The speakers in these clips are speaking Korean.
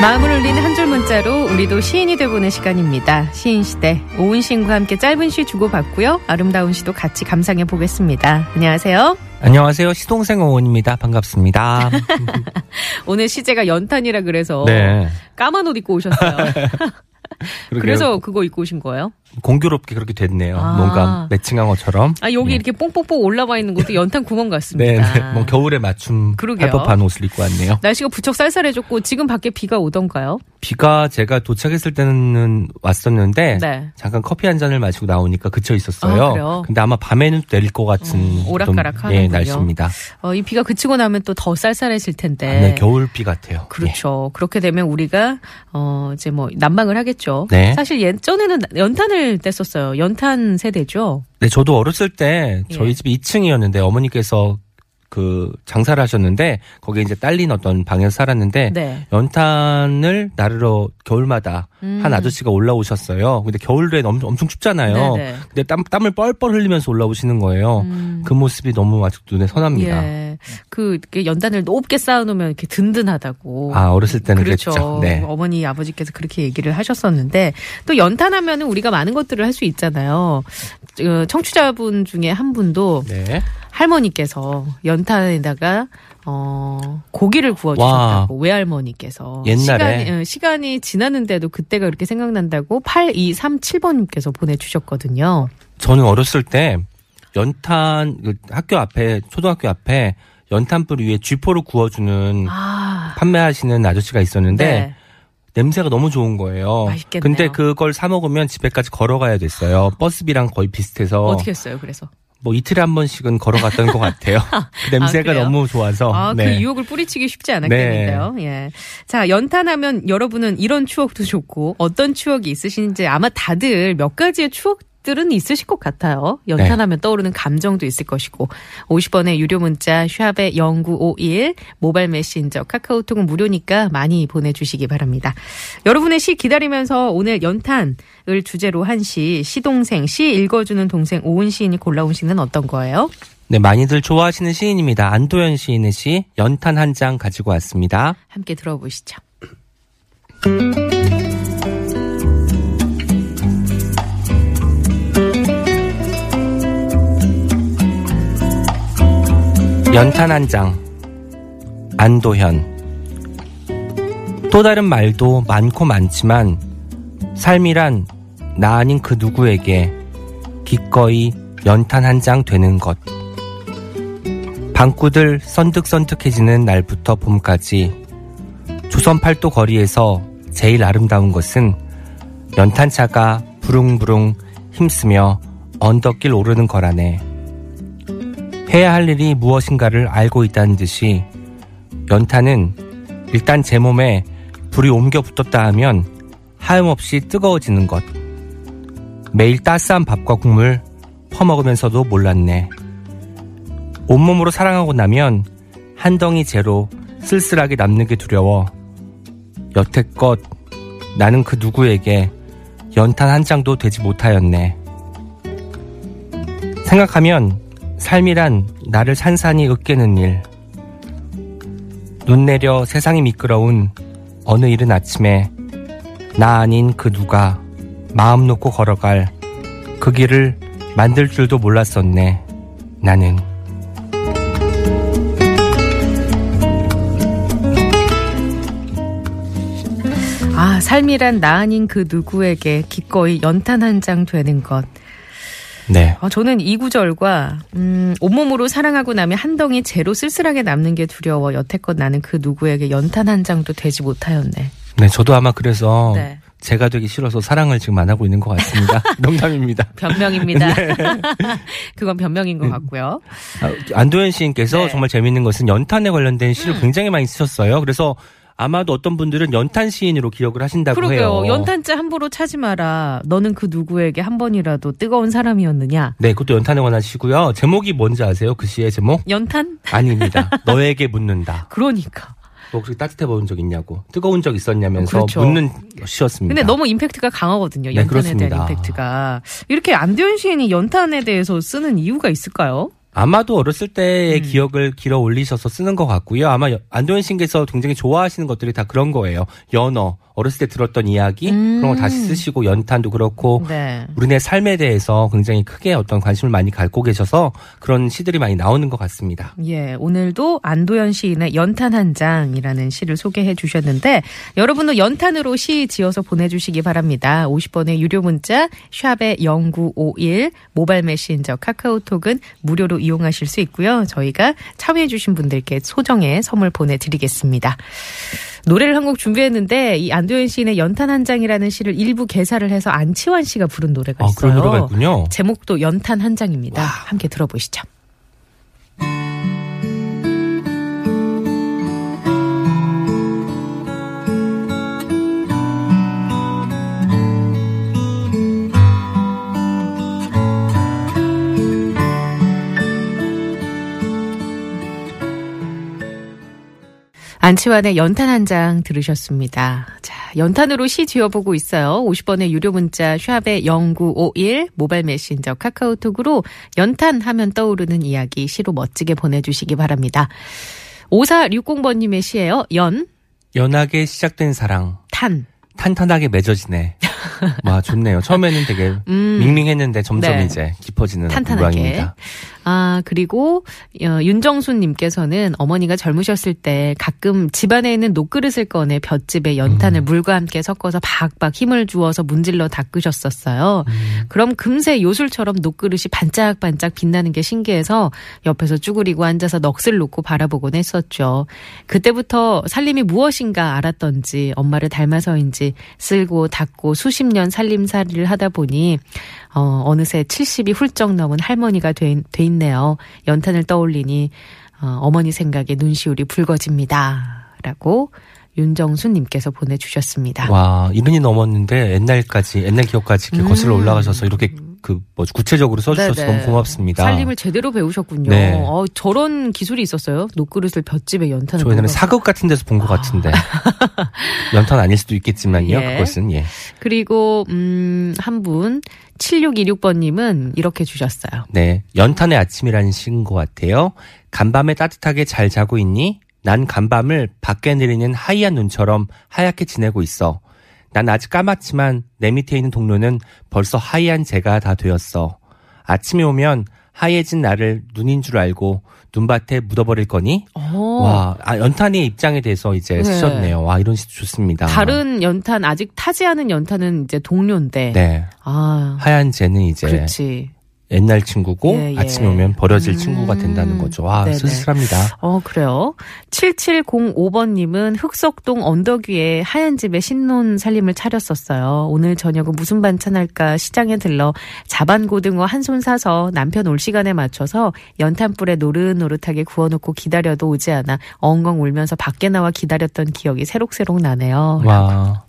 마음을 울리는 한 줄 문자로 우리도 시인이 되보는 시간입니다. 시인 시대 오은 시인과 함께 짧은 시 주고받고요. 아름다운 시도 같이 감상해 보겠습니다. 안녕하세요. 안녕하세요. 시동생 오원입니다. 반갑습니다. 오늘 시제가 연탄이라 그래서 네. 까만 옷 입고 오셨어요. 그러게요. 그래서 그거 입고 오신 거예요? 공교롭게 그렇게 됐네요. 아. 뭔가 매칭한 것처럼. 아 여기 네. 이렇게 뽕뽕뽕 올라와 있는 것도 연탄 구멍 네, 같습니다. 네. 뭐 겨울에 맞춤 그러게요. 할 법한 옷을 입고 왔네요. 날씨가 부쩍 쌀쌀해졌고 지금 밖에 비가 오던가요? 비가 제가 도착했을 때는 왔었는데 네. 잠깐 커피 한 잔을 마시고 나오니까 그쳐 아, 있었어요. 그래요? 근데 아마 밤에는 내릴 것 같은 음, 오락가락 좀, 예. 날씨입니다. 어, 이 비가 그치고 나면 또 더 쌀쌀해질 텐데. 네, 겨울 비 같아요. 그렇죠. 그렇게 되면 우리가 어 이제 뭐 난방을 하겠죠. 네. 사실 예전에는 연탄을 뗐었어요. 연탄 세대죠. 예. 네, 저도 어렸을 때 저희 예. 집이 2층이었는데 어머니께서 그 장사를 하셨는데 거기에 이제 딸린 어떤 방에서 살았는데 네. 연탄을 나르러 겨울마다 음. 한 아저씨가 올라오셨어요. 근데 겨울에 엄청, 엄청 춥잖아요. 네네. 근데 땀, 땀을 뻘뻘 흘리면서 올라오시는 거예요. 음. 그 모습이 너무 아직 눈에 선합니다. 예. 그 이렇게 연탄을 높게 쌓아놓으면 이렇게 든든하다고. 아, 어렸을 때는 그렇죠. 그랬죠. 네. 어머니 아버지께서 그렇게 얘기를 하셨었는데 또 연탄하면은 우리가 많은 것들을 할 수 있잖아요. 어, 청취자분 중에 한 분도 네. 할머니께서 연탄에다가 어 고기를 구워 주셨다고 외할머니께서 옛날에? 시간이, 어, 시간이 지났는데도 그때가 그렇게 생각난다고 8237번님께서 보내주셨거든요. 저는 어렸을 때 연탄, 그 학교 앞에, 초등학교 앞에 연탄불 위에 쥐포를 구워주는 아 판매하시는 아저씨가 있었는데 네. 냄새가 너무 좋은 거예요. 맛있겠네요. 근데 그걸 사 먹으면 집에까지 걸어가야 됐어요. 버스비랑 거의 비슷해서 어떻게 했어요? 그래서 뭐 이틀에 한 번씩은 걸어갔던 것 같아요. 그 냄새가 그래요? 너무 좋아서. 아, 그 네. 유혹을 뿌리치기 쉽지 않았겠는데요. 예. 자, 연탄하면 여러분은 이런 추억도 좋고 어떤 추억이 있으신지 아마 다들 몇 가지의 추억 들은 있으실 것 같아요. 연탄하면 떠오르는 감정도 있을 것이고 50번의 유료 문자 샵의 0951 모바일 메신저 카카오톡은 무료니까 많이 보내주시기 바랍니다. 여러분의 시 기다리면서 오늘 연탄을 주제로 한 시 시동생 시 읽어주는 동생 오은 시인이 골라온 시는 어떤 거예요? 네, 많이들 좋아하시는 시인입니다. 안도현 시인의 시 연탄 한 장 가지고 왔습니다. 함께 들어보시죠. 연탄 한 장. 안도현. 또 다른 말도 많고 많지만 삶이란 나 아닌 그 누구에게 기꺼이 연탄 한 장 되는 것. 방구들 선득선득해지는 날부터 봄까지 조선 팔도 거리에서 제일 아름다운 것은 연탄차가 부릉부릉 힘쓰며 언덕길 오르는 거라네. 해야 할 일이 무엇인가를 알고 있다는 듯이 연탄은 일단 제 몸에 불이 옮겨 붙었다 하면 하염없이 뜨거워지는 것. 매일 따스한 밥과 국물 퍼먹으면서도 몰랐네. 온몸으로 사랑하고 나면 한 덩이 재로 쓸쓸하게 남는 게 두려워. 여태껏 나는 그 누구에게 연탄 한 장도 되지 못하였네. 생각하면 삶이란 나를 산산이 으깨는 일. 눈 내려 세상이 미끄러운 어느 이른 아침에 나 아닌 그 누가 마음 놓고 걸어갈 그 길을 만들 줄도 몰랐었네. 나는. 아, 삶이란 나 아닌 그 누구에게 기꺼이 연탄 한 장 되는 것. 네. 아, 저는 이 구절과 음, 온몸으로 사랑하고 나면 한 덩이 재로 쓸쓸하게 남는 게 두려워 여태껏 나는 그 누구에게 연탄 한 장도 되지 못하였네. 네, 저도 아마 그래서 네. 제가 되기 싫어서 사랑을 지금 안 하고 있는 것 같습니다. 농담입니다. 변명입니다. 네. 그건 변명인 것 같고요. 아, 안도현 시인께서 네. 정말 재밌는 것은 연탄에 관련된 시를 음. 굉장히 많이 쓰셨어요. 그래서 아마도 어떤 분들은 연탄 시인으로 기억을 하신다고 그러게요. 해요. 연탄자 함부로 차지 마라. 너는 그 누구에게 한 번이라도 뜨거운 사람이었느냐? 네, 그것도 연탄에 관한 시고요. 제목이 뭔지 아세요? 그 시의 제목? 연탄? 아닙니다. 너에게 묻는다. 그러니까. 혹시 따뜻해 보인 적 있냐고. 뜨거운 적 있었냐면서 그렇죠. 묻는 시였습니다. 근데 너무 임팩트가 강하거든요. 네, 연탄에 그렇습니다. 대한 임팩트가. 이렇게 안도현 시인이 연탄에 대해서 쓰는 이유가 있을까요? 아마도 어렸을 때의 음. 기억을 길어 올리셔서 쓰는 것 같고요. 아마 여- 안도현 씨께서 굉장히 좋아하시는 것들이 다 그런 거예요. 연어, 어렸을 때 들었던 이야기, 음. 그런 거 다시 쓰시고 연탄도 그렇고 네. 우리네 삶에 대해서 굉장히 크게 어떤 관심을 많이 갖고 계셔서 그런 시들이 많이 나오는 것 같습니다. 예, 오늘도 안도현 시인의 연탄 한 장이라는 시를 소개해 주셨는데 여러분도 연탄으로 시 지어서 보내주시기 바랍니다. 50번의 유료 문자 샵의 0951 모바일 메신저 카카오톡은 무료로 이용하실 수 있고요. 저희가 참여해 주신 분들께 소정의 선물 보내드리겠습니다. 노래를 한 곡 준비했는데 이 안도현 시인의 연탄 한 장이라는 시를 일부 개사를 해서 안치환 씨가 부른 노래가 아, 있어요. 그런 노래가 있군요. 제목도 연탄 한 장입니다. 함께 들어보시죠. 안치환의 연탄 한 장 들으셨습니다. 자, 연탄으로 시 지어보고 있어요. 50번의 유료 문자 샵의 0951 모바일 메신저 카카오톡으로 연탄 하면 떠오르는 이야기 시로 멋지게 보내주시기 바랍니다. 5460번님의 시예요. 연, 연하게 시작된 사랑, 탄. 탄탄하게 맺어지네. 와, 좋네요. 처음에는 되게 음. 밍밍했는데 점점 네. 이제 깊어지는 탄탄하게. 모양입니다. 아, 그리고 어, 윤정수님께서는 어머니가 젊으셨을 때 가끔 집안에 있는 녹그릇을 꺼내 볏집에 연탄을 물과 함께 섞어서 박박 힘을 주어서 문질러 닦으셨었어요. 그럼 금세 요술처럼 녹그릇이 반짝반짝 빛나는 게 신기해서 옆에서 쭈그리고 앉아서 넋을 놓고 바라보곤 했었죠. 그때부터 살림이 무엇인가 알았던지 엄마를 닮아서인지 쓸고 닦고 수십 년 살림살이를 하다 보니 어, 어느새 70이 훌쩍 넘은 할머니가 돼, 돼 있 네요. 연탄을 떠올리니 어, 어머니 생각에 눈시울이 붉어집니다. 라고 윤정수님께서 보내주셨습니다. 와, 이른이 넘었는데 옛날까지, 옛날 기억까지 이렇게 음. 거슬러 올라가셔서 이렇게 그, 뭐, 구체적으로 써주셔서 네네. 너무 고맙습니다. 살림을 제대로 배우셨군요. 네. 어, 저런 기술이 있었어요. 녹그릇을 볏집에 연탄을 저 옛날에 넣어서. 사극 같은 데서 본 것 같은데. 연탄 아닐 수도 있겠지만요. 예. 그것은, 예. 그리고 음, 한 분 7626번님은 이렇게 주셨어요. 네. 연탄의 아침이라는 시인 것 같아요. 간밤에 따뜻하게 잘 자고 있니? 난 간밤을 밖에 내리는 하얀 눈처럼 하얗게 지내고 있어. 난 아직 까맣지만 내 밑에 있는 동료는 벌써 하얀 재가 다 되었어. 아침이 오면 하얘진 나를 눈인 줄 알고 눈밭에 묻어버릴 거니? 어, 와, 아, 연탄의 입장에 대해서 이제 네. 쓰셨네요. 와, 이런 시도 좋습니다. 다른 연탄 아직 타지 않은 연탄은 이제 동료인데. 네. 아, 하얀 재는 이제 그렇지. 옛날 친구고 예, 예. 아침에 오면 버려질 음, 친구가 된다는 거죠. 와, 네네. 쓸쓸합니다. 어, 그래요. 7705번님은 흑석동 언덕 위에 하얀 집에 신혼 살림을 차렸었어요. 오늘 저녁은 무슨 반찬 할까 시장에 들러 자반고등어 한 손 사서 남편 올 시간에 맞춰서 연탄불에 노릇노릇하게 구워놓고 기다려도 오지 않아 엉엉 울면서 밖에 나와 기다렸던 기억이 새록새록 나네요. 와,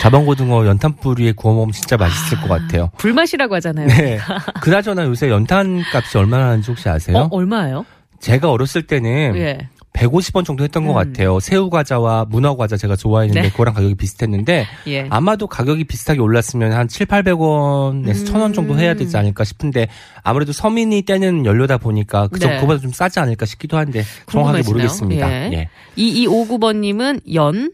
자방고등어 연탄불 위에 구워 먹으면 진짜 맛있을 것 같아요. 불맛이라고 하잖아요. 네. 그나저나 요새 연탄 값이 얼마나 하는지 혹시 아세요? 어, 얼마예요? 제가 어렸을 때는 예. 150원 정도 했던 것 음. 같아요. 새우 과자와 문어 과자 제가 좋아했는데 네. 그거랑 가격이 비슷했는데 예. 아마도 가격이 비슷하게 올랐으면 한 7, 800원에서 음. 1000원 정도 해야 되지 않을까 싶은데 아무래도 서민이 떼는 연료다 보니까 그 네. 그보다 좀 싸지 않을까 싶기도 한데 정확하게 궁금하시네요. 모르겠습니다. 예. 예. 2259번 님은 연,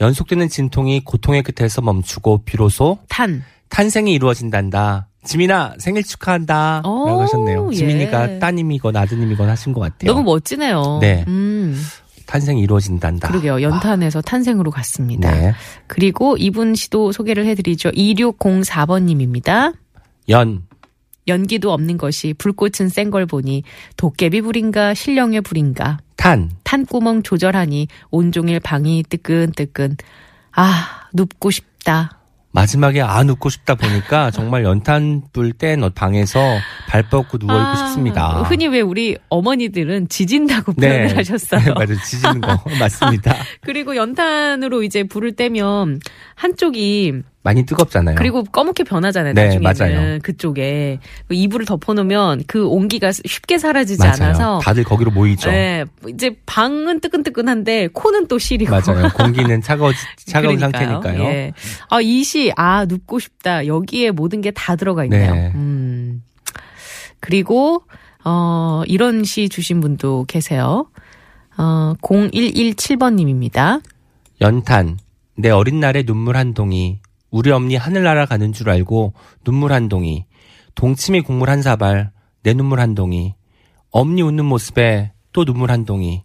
연속되는 진통이 고통의 끝에서 멈추고 비로소 탄. 탄생이 이루어진단다. 지민아 생일 축하한다. 오, 라고 하셨네요. 예. 지민이가 따님이건 아드님이건 하신 것 같아요. 너무 멋지네요. 네. 음, 탄생이 이루어진단다. 그러게요. 연탄에서 탄생으로 갔습니다. 네. 그리고 이분 씨도 소개를 해드리죠. 2604번님입니다. 연. 연기도 없는 것이 불꽃은 센 걸 보니 도깨비 불인가 신령의 불인가 탄. 탄구멍 조절하니 온종일 방이 뜨끈뜨끈 아 눕고 싶다 마지막에 안 웃고 싶다 보니까 정말 연탄 불 뗀 방에서 발 뻗고 누워 있고 아, 싶습니다. 흔히 왜 우리 어머니들은 지진다고 표현을 하셨어요. 네, 맞아요. 지지는 거 맞습니다. 그리고 연탄으로 이제 불을 떼면 한쪽이 많이 뜨겁잖아요. 그리고 검게 변하잖아요. 네, 나중에는 맞아요. 그쪽에 그 이불을 덮어놓으면 그 온기가 쉽게 사라지지 맞아요. 않아서 다들 거기로 모이죠. 네, 이제 방은 뜨끈뜨끈한데 코는 또 시리고 맞아요. 공기는 차가워 차가운 그러니까요. 상태니까요. 예. 아, 이 시, 아, 눕고 싶다. 여기에 모든 게 다 들어가 있네요. 네. 음. 그리고, 어, 이런 시 주신 분도 계세요. 어, 0117번님입니다. 연탄. 내 어린 날의 눈물 한 동이 우리 엄니 하늘나라 가는 줄 알고 눈물 한 동이 동치미 국물 한 사발 내 눈물 한 동이 엄니 웃는 모습에 또 눈물 한 동이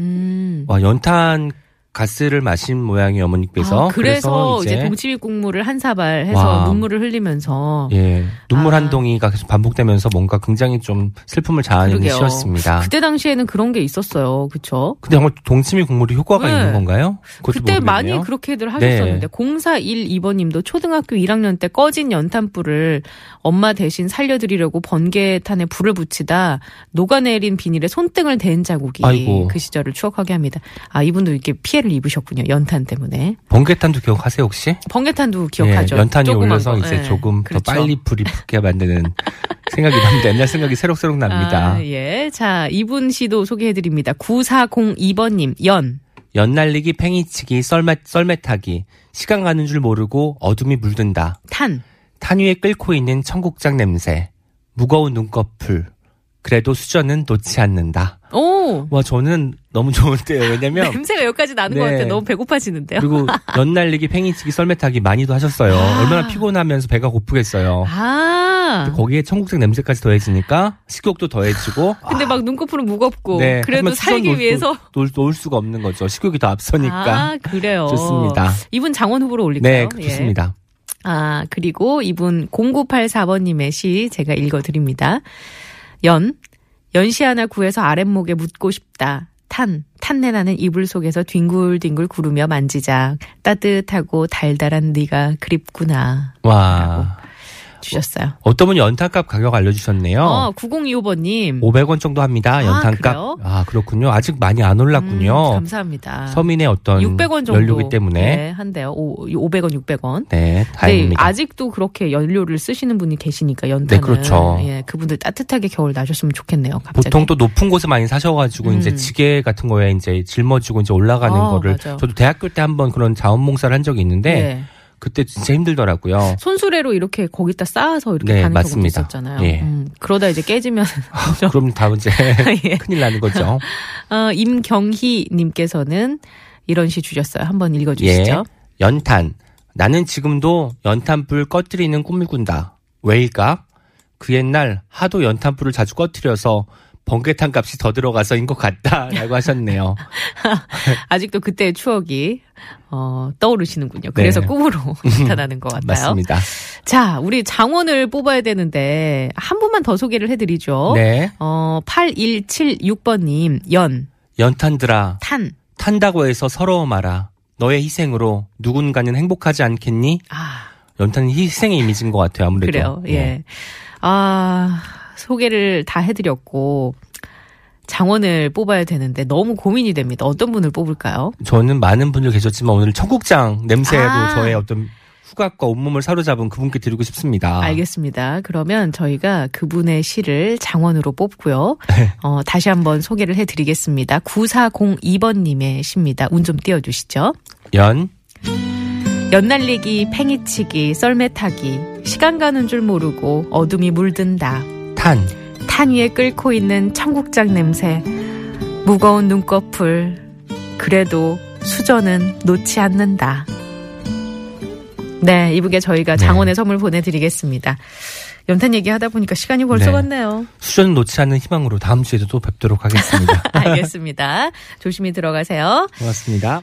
음. 와 연탄 가스를 마신 모양이 어머니께서 아, 그래서, 이제, 동치미 국물을 한 사발 해서 와. 눈물을 흘리면서 예 눈물 아. 한 동이가 계속 반복되면서 뭔가 굉장히 좀 슬픔을 자아내는 그러게요. 시였습니다. 그때 당시에는 그런 게 있었어요. 그쵸? 근데 정말 동치미 국물이 효과가 네. 있는 건가요? 그때 많이 모르겠네요. 그렇게들 하셨었는데 네. 0412번님도 초등학교 1학년 때 꺼진 연탄불을 엄마 대신 살려드리려고 번개탄에 불을 붙이다 녹아내린 비닐에 손등을 댄 자국이 아이고. 그 시절을 추억하게 합니다. 아 이분도 이렇게 피해를 입으셨군요. 연탄 때문에 번개탄도 기억하세요 혹시? 번개탄도 기억하죠. 예, 연탄이 올려서 거. 이제 예, 조금 그렇죠. 더 빨리 불이 붙게 만드는 생각이 납니다. 옛날 생각이 새록새록 납니다. 아, 예. 자, 이분 씨도 소개해드립니다. 9402번님, 연. 연 날리기, 팽이치기, 썰매, 썰매 타기, 시간 가는 줄 모르고 어둠이 물든다. 탄. 탄 위에 끓고 있는 청국장 냄새, 무거운 눈꺼풀. 그래도 수저는 놓지 않는다. 오! 와 저는 너무 좋은데요. 왜냐면 냄새가 여기까지 나는 네. 것 같아요. 너무 배고파지는데요. 그리고 연날리기, 팽이치기, 썰매타기 많이도 하셨어요. 아. 얼마나 피곤하면서 배가 고프겠어요. 아. 거기에 청국장 냄새까지 더해지니까 식욕도 더해지고 근데 막 눈꺼풀은 무겁고 네, 그래도 살기 위해서 놓을, 놓을 수가 없는 거죠. 식욕이 더 앞서니까. 아 그래요. 좋습니다. 이분 장원 후보로 올릴까요? 네, 좋습니다. 아 그리고 이분 0984번님의 시 제가 읽어드립니다. 연 연시 하나 구해서 아랫목에 묻고 싶다. 탄 탄내 나는 이불 속에서 뒹굴뒹굴 구르며 만지작 따뜻하고 달달한 네가 그립구나 와. 주셨어요. 어 떤 분이 연탄값 가격 알려주셨네요. 어 9025번님 500원 정도 합니다. 아, 연탄값. 그래요? 아, 그렇군요. 아직 많이 안 올랐군요. 음, 감사합니다. 서민의 어떤 600원 정도 연료기 때문에. 네, 한대요. 오, 500원, 600원. 네, 네, 다행입니다. 아직도 그렇게 연료를 쓰시는 분이 계시니까 연탄은 네, 그렇죠. 예, 그분들 따뜻하게 겨울 나셨으면 좋겠네요. 갑자기. 보통 또 높은 곳에 많이 사셔가지고 음. 이제 지게 같은 거에 이제 짊어지고 이제 올라가는 어, 거를 맞아. 저도 대학교 때 한번 그런 자원봉사를 한 적이 있는데 네. 그때 진짜 힘들더라고요. 손수레로 이렇게 거기다 쌓아서 이렇게 네, 가는 경우도 맞습니다. 있었잖아요. 예. 음, 그러다 이제 깨지면 그럼 다 이제 예. 큰일 나는 거죠. 어, 임경희 님께서는 이런 시 주셨어요. 한번 읽어 주시죠. 예. 연탄. 나는 지금도 연탄불 꺼뜨리는 꿈을 꾼다. 왜일까? 그 옛날 하도 연탄불을 자주 꺼뜨려서 번개탄 값이 더 들어가서인 것 같다라고 하셨네요. 아직도 그때의 추억이 어, 떠오르시는군요. 그래서 네. 꿈으로 나타나는 것 같아요. 맞습니다. 자, 우리 장원을 뽑아야 되는데 한 분만 더 소개를 해드리죠. 네. 어, 8176번님, 연, 연탄들아, 탄. 탄다고 해서 서러워 마라. 너의 희생으로 누군가는 행복하지 않겠니? 아, 연탄은 희생의 이미지인 것 같아요, 아무래도. 그래요. 예. 아, 소개를 다 해드렸고, 장원을 뽑아야 되는데 너무 고민이 됩니다. 어떤 분을 뽑을까요? 저는 많은 분들 계셨지만 오늘 청국장 냄새로 아. 저의 어떤 후각과 온몸을 사로잡은 그분께 드리고 싶습니다. 알겠습니다. 그러면 저희가 그분의 시를 장원으로 뽑고요. 네. 어, 다시 한번 소개를 해드리겠습니다. 9402번님의 시입니다. 운 좀 띄워주시죠. 연, 연날리기, 팽이치기, 썰매타기, 시간 가는 줄 모르고 어둠이 물든다. 탄, 탄 위에 끓고 있는 청국장 냄새, 무거운 눈꺼풀, 그래도 수저는 놓지 않는다. 네, 이분께 저희가 네. 장원의 선물 보내드리겠습니다. 연탄 얘기하다 보니까 시간이 벌써 네. 갔네요. 수전 놓지 않는 희망으로 다음 주에도 또 뵙도록 하겠습니다. 알겠습니다. 조심히 들어가세요. 고맙습니다.